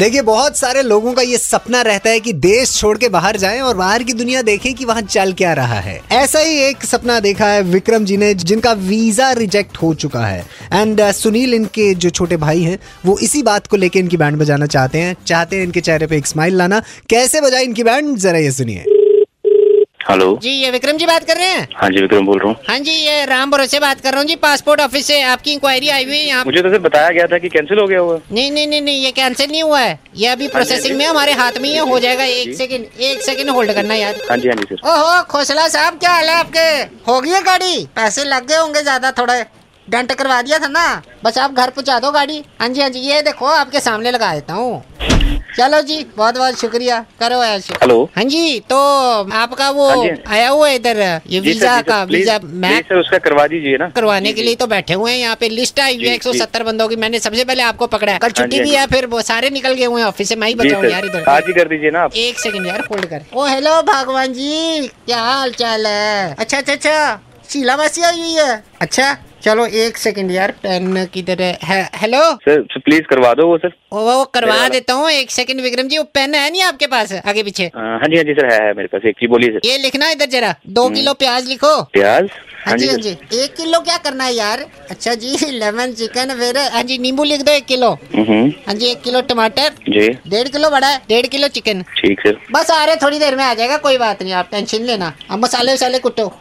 देखिए, बहुत सारे लोगों का ये सपना रहता है कि देश छोड़ के बाहर जाएँ और बाहर की दुनिया देखें कि वहाँ चल क्या रहा है। ऐसा ही एक सपना देखा है विक्रम जी ने, जिनका वीज़ा रिजेक्ट हो चुका है। एंड सुनील इनके जो छोटे भाई हैं, वो इसी बात को लेकर इनकी बैंड बजाना चाहते हैं। चाहते हैं इनके चेहरे पे एक स्माइल लाना। कैसे बजाए इनकी बैंड? जरा ये सुनिए। हेलो। जी ये विक्रम जी बात कर रहे हैं? हाँ जी विक्रम बोल रहा हूँ। हाँ जी ये राम भरोसे बात कर रहा हूँ जी पासपोर्ट ऑफ़िस से आपकी इंक्वायरी आई हुई है यहाँ मुझे तो बताया गया था कि कैंसिल हो गया हुआ। नहीं नहीं नहीं नहीं ये कैंसिल नहीं हुआ है। ये अभी प्रोसेसिंग में हमारे हाथ में ही हो जाएगा एक सेकंड एक सेकंड होल्ड करना यार। हाँ जी हाँ जी सर ओहो खोसला साहब क्या हाल है आपके? हो गई है गाड़ी? पैसे लग गए होंगे ज़्यादा थोड़ा डेंट करवा दिया था ना। बस आप घर पहुँचा दो गाड़ी। हाँ जी हाँ जी ये देखो आपके सामने लगा देता हूँ। चलो जी बहुत बहुत शुक्रिया। करो ऐसे हेलो। हाँ जी तो आपका वो हाँ आया हुआ है इधर ये वीज़ा का वीज़ा मैं सर उसका करवा दीजिए ना। करवाने के लिए तो बैठे हुए हैं यहाँ पे। लिस्ट आई हुई है एक सौ सत्तर बंदों की। मैंने सबसे पहले आपको पकड़ा है। कल हाँ छुट्टी भी हाँ है फिर वो सारे निकल गए हुए हैं ऑफ़िस से? मैं ही जी यार इधर। आज ही कर दीजिए ना आप। एक सेकंड यार होल्ड कर। ओ हेलो भगवान जी। क्या हाल चाल है? अच्छा अच्छा अच्छा। शीला मासी आई हुई है। अच्छा। चलो एक सेकंड यार पेन किधर है? है- हेलो सर प्लीज़ करवा दो वो सर। वो वो करवा देता हूँ एक सेकंड विक्रम जी वो पेन है नहीं आपके पास आगे पीछे? हाँ जी हाँ जी सर है, है मेरे पास एक जी बोलिए सर। ये लिखना इधर जरा दो हम्म। किलो प्याज लिखो। प्याज? हाँ जी हाँ जी एक किलो क्या करना है यार? अच्छा जी लेमन चिकन फिर हाँ जी नींबू लिख दो एक किलो। हम्म, हाँ जी एक किलो टमाटर। जी। डेढ़ किलो बड़ा है डेढ़ किलो चिकन ठीक सर। बस आ रहे थोड़ी देर में आ जाएगा कोई बात नहीं आप टेंशन लेना। अब मसाले वसाले कुटो।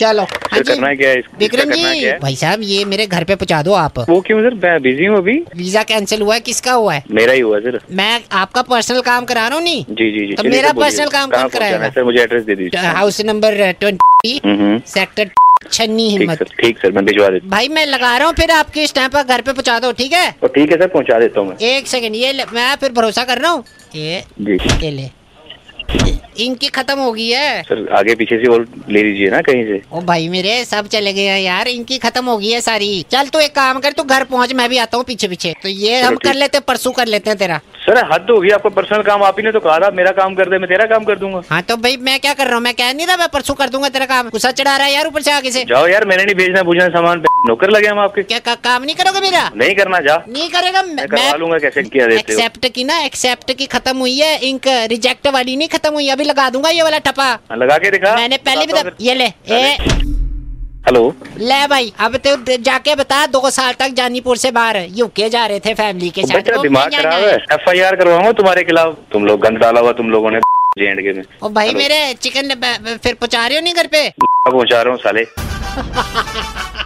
चलो हाँ सर करना क्या है विक्रम जी भाई साहब ये मेरे घर पे पहुँचा दो आप। वो क्यों सर? मैं बिज़ी हूँ अभी। वीज़ा कैंसिल हुआ है किसका हुआ है? मेरा ही हुआ सर। मैं आपका पर्सनल काम करा रहा हूँ नहीं जी जी जी। तो मेरा पर्सनल काम कौन कराएगा? सर? मुझे एड्रेस दे दीजिए। हाउस नंबर ट्वेंटी सेक्टर छन्नी हिम्मत। ठीक सर मैं भिजवा देता भाई मैं लगा रहा हूँ फिर आपके स्टैम्प पर घर पे पहुँचा दो ठीक है? ठीक है सर पहुँचा देता हूँ मैं। एक सेकंड ये मैं फिर भरोसा कर रहा हूँ। ये जी। ये ले। इनकी खत्म हो गई है। सर आगे पीछे से और ले लीजिए ना कहीं से। ओ भाई मेरे सब चले गए हैं यार इनकी खत्म हो गई है सारी। चल तू तो एक काम कर तू घर पहुँच मैं भी आता हूँ पीछे पीछे। तो ये हम कर लेते हैं, परसों कर लेते हैं तेरा। सर हद हो गई आपका पर्सनल काम आप ही ने तो कहा था मेरा काम कर दे मैं तेरा काम कर दूँगा। हाँ तो भाई मैं क्या कर रहा हूँ मैं कह नहीं रहा मैं परसों कर दूँगा तेरा काम। गुस्सा चढ़ा रहा है यार ऊपर से आगे से। जाओ यार मैंने नहीं भेजना पूछना सामान नौकर लगे हम आपके। क्या का, काम नहीं करोगे मेरा? नहीं करना जा। नहीं करेगा मैं मैं करवा लूँगा कैसे किया देते हो? एक्सेप्ट की ना एक्सेप्ट की खत्म हुई है इंक रिजेक्ट वाली नहीं खत्म हुई अभी लगा दूँगा ये वाला टपा। हाँ, लगा के दिखा। मैंने पहले भी बताओ ये ले हेलो। ले भाई अब तो जाके बता दो साल तक जानीपुर से बाहर यूके जा रहे थे फैमिली के साथ। दिमाग खराब है। एफ़ आई आर करवाऊँगा तुम्हारे खिलाफ। तुम लोग गंद डाला हुआ तुम लोगों ने जेएंडके में। ओ भाई मेरे चिकन फिर पहुँचा रहे हो नहीं घर पे? पहुँचा रहा हूँ साले।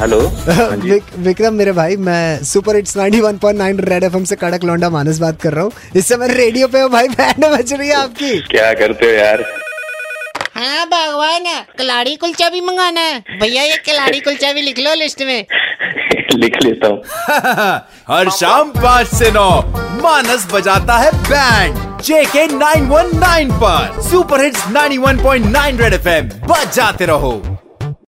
हेलो हाँ विक, विक्रम मेरे भाई मैं सुपर हिट्स 91.9 रेड एफएम से कड़क लौंडा मानस बात कर रहा हूँ। इस समय रेडियो पे हो भाई बैंड बज रही है आपकी। क्या करते हो यार? हाँ भगवान कलाड़ी कुलचा भी मंगाना है। भैया ये कलाड़ी कुलचा भी लिख लो लिस्ट में। लिख लेता हूँ। हर शाम पाँच से नौ मानस बजाता है बैंड जेके 919 पर। सुपर हिट्स 91.9 रेड एफएम बजाते रहो।